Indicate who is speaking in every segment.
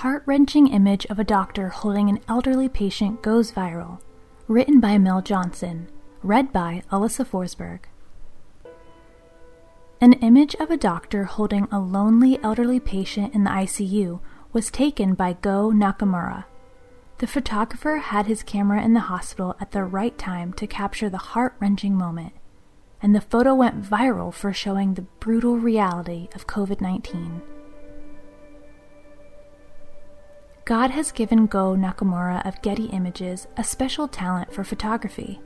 Speaker 1: Heart wrenching image of a doctor holding an elderly patient goes viral. Written by Mel Johnson. Read by Alyssa Forsberg. An image of a doctor holding a lonely elderly patient in the ICU was taken by Go Nakamura. The photographer had his camera in the hospital at the right time to capture the heart wrenching moment, and the photo went viral for showing the brutal reality of COVID 19. God has given Go Nakamura of Getty Images a special talent for photography.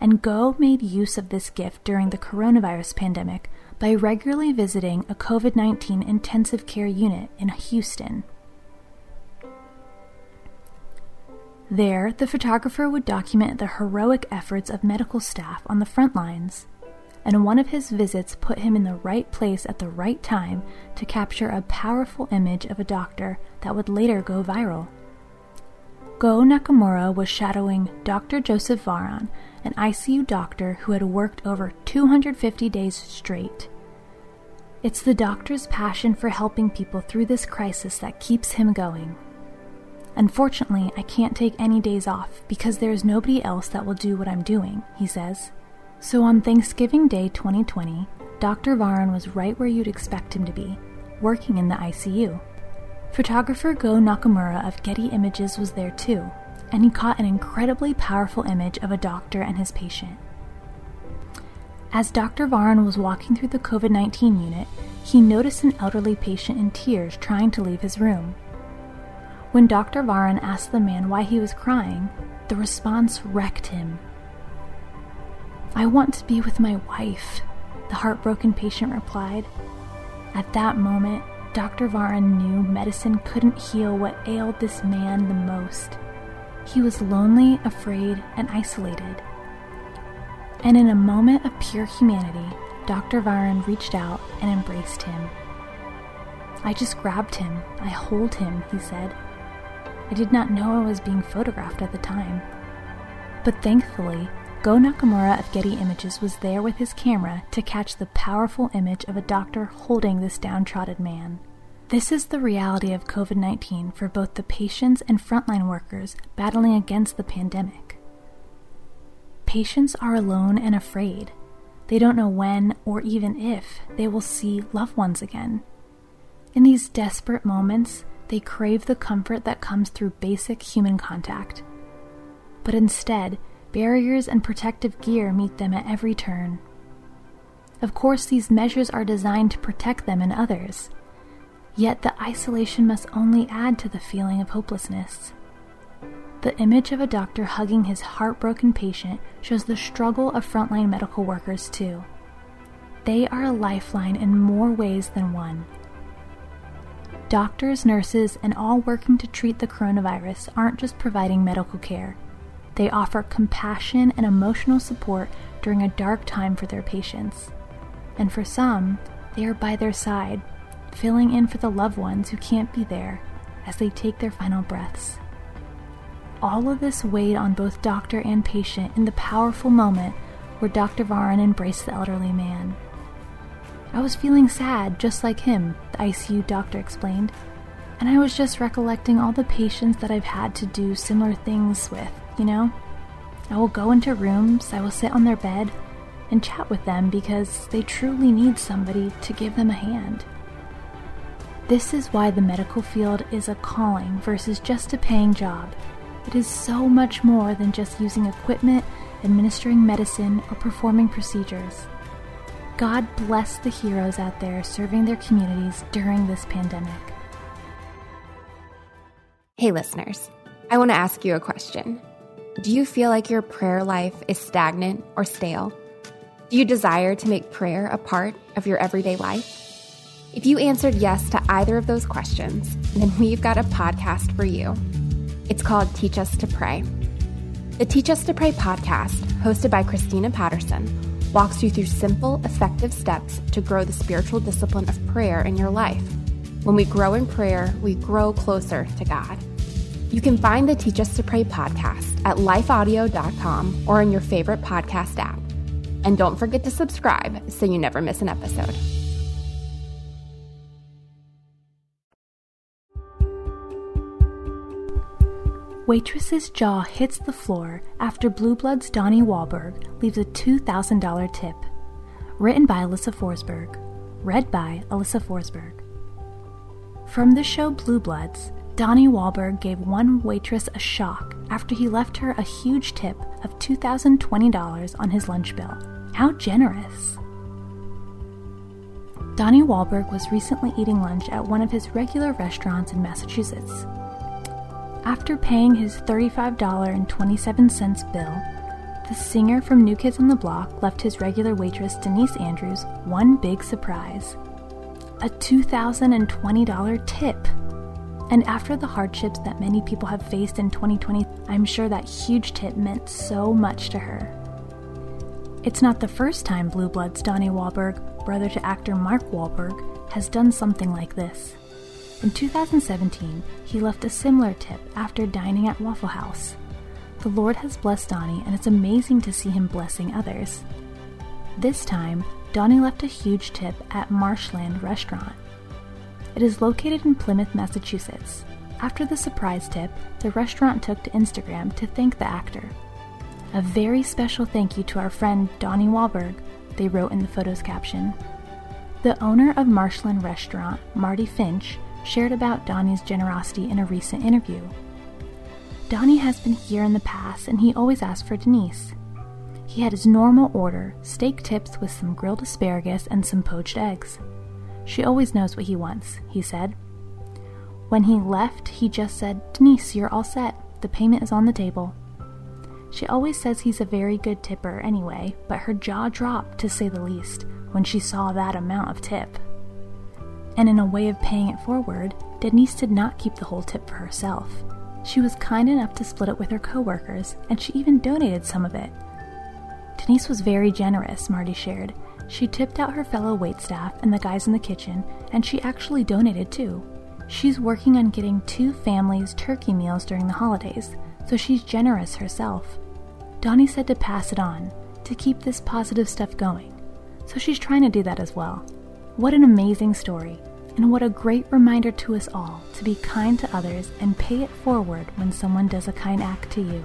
Speaker 1: And Go made use of this gift during the coronavirus pandemic by regularly visiting a COVID 19 intensive care unit in Houston. There, the photographer would document the heroic efforts of medical staff on the front lines and one of his visits put him in the right place at the right time to capture a powerful image of a doctor that would later go viral. Go Nakamura was shadowing Dr. Joseph Varon, an ICU doctor who had worked over 250 days straight. It's the doctor's passion for helping people through this crisis that keeps him going. Unfortunately, I can't take any days off because there is nobody else that will do what I'm doing, he says. So on Thanksgiving Day 2020, Dr. Varon was right where you'd expect him to be, working in the ICU. Photographer Go Nakamura of Getty Images was there too, and he caught an incredibly powerful image of a doctor and his patient. As Dr. Varon was walking through the COVID 19 unit, he noticed an elderly patient in tears trying to leave his room. When Dr. Varon asked the man why he was crying, the response wrecked him. I want to be with my wife, the heartbroken patient replied. At that moment, Dr. Varon knew medicine couldn't heal what ailed this man the most. He was lonely, afraid, and isolated. And in a moment of pure humanity, Dr. Varon reached out and embraced him. I just grabbed him. I hold him, he said. I did not know I was being photographed at the time. But thankfully, Go Nakamura of Getty Images was there with his camera to catch the powerful image of a doctor holding this downtrodden man. This is the reality of COVID 19 for both the patients and frontline workers battling against the pandemic. Patients are alone and afraid. They don't know when or even if they will see loved ones again. In these desperate moments, they crave the comfort that comes through basic human contact. But instead, Barriers and protective gear meet them at every turn. Of course, these measures are designed to protect them and others. Yet the isolation must only add to the feeling of hopelessness. The image of a doctor hugging his heartbroken patient shows the struggle of frontline medical workers, too. They are a lifeline in more ways than one. Doctors, nurses, and all working to treat the coronavirus aren't just providing medical care, they offer compassion and emotional support during a dark time for their patients. And for some, they are by their side, filling in for the loved ones who can't be there as they take their final breaths. All of this weighed on both doctor and patient in the powerful moment where Dr. Varon embraced the elderly man. I was feeling sad, just like him, the ICU doctor explained, and I was just recollecting all the patients that I've had to do similar things with you know? I will go into rooms, I will sit on their bed and chat with them because they truly need somebody to give them a hand. This is why the medical field is a calling versus just a paying job. It is so much more than just using equipment, administering medicine, or performing procedures. God bless the heroes out there serving their communities during this pandemic.
Speaker 2: Hey, listeners, I want to ask you a question. Do you feel like your prayer life is stagnant or stale? Do you desire to make prayer a part of your everyday life? If you answered yes to either of those questions, then we've got a podcast for you. It's called Teach Us to Pray. The Teach Us to Pray podcast, hosted by Christina Patterson, walks you through simple, effective steps to grow the spiritual discipline of prayer in your life. When we grow in prayer, we grow closer to God. You can find the Teach Us to Pray podcast at lifeaudio.com or in your favorite podcast app. And don't forget to subscribe so you never miss an episode.
Speaker 1: Waitress's jaw hits the floor after Blue Bloods Donnie Wahlberg leaves a $2,000 tip. Written by Alyssa Forsberg. Read by Alyssa Forsberg. From the show Blue Bloods, Donnie Wahlberg gave one waitress a shock after he left her a huge tip of $2,020 on his lunch bill. How generous! Donnie Wahlberg was recently eating lunch at one of his regular restaurants in Massachusetts. After paying his $35.27 bill, the singer from New Kids on the Block left his regular waitress Denise Andrews one big surprise a $2,020 tip. And after the hardships that many people have faced in 2020, I'm sure that huge tip meant so much to her. It's not the first time Blue Bloods Donnie Wahlberg, brother to actor Mark Wahlberg, has done something like this. In 2017, he left a similar tip after dining at Waffle House. The Lord has blessed Donnie, and it's amazing to see him blessing others. This time, Donnie left a huge tip at Marshland Restaurant. It is located in Plymouth, Massachusetts. After the surprise tip, the restaurant took to Instagram to thank the actor. A very special thank you to our friend Donnie Wahlberg, they wrote in the photo's caption. The owner of Marshland Restaurant, Marty Finch, shared about Donnie's generosity in a recent interview. Donnie has been here in the past and he always asked for Denise. He had his normal order steak tips with some grilled asparagus and some poached eggs. She always knows what he wants, he said. When he left, he just said, Denise, you're all set. The payment is on the table. She always says he's a very good tipper anyway, but her jaw dropped, to say the least, when she saw that amount of tip and in a way of paying it forward, Denise did not keep the whole tip for herself. She was kind enough to split it with her coworkers, and she even donated some of it. Denise was very generous, Marty shared. She tipped out her fellow waitstaff and the guys in the kitchen, and she actually donated too. She's working on getting two families turkey meals during the holidays, so she's generous herself. Donnie said to pass it on, to keep this positive stuff going. So she's trying to do that as well. What an amazing story, and what a great reminder to us all to be kind to others and pay it forward when someone does a kind act to you.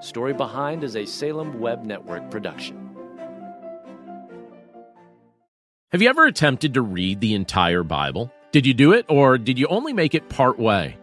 Speaker 3: Story Behind is a Salem Web Network production.
Speaker 4: Have you ever attempted to read the entire Bible? Did you do it, or did you only make it part way?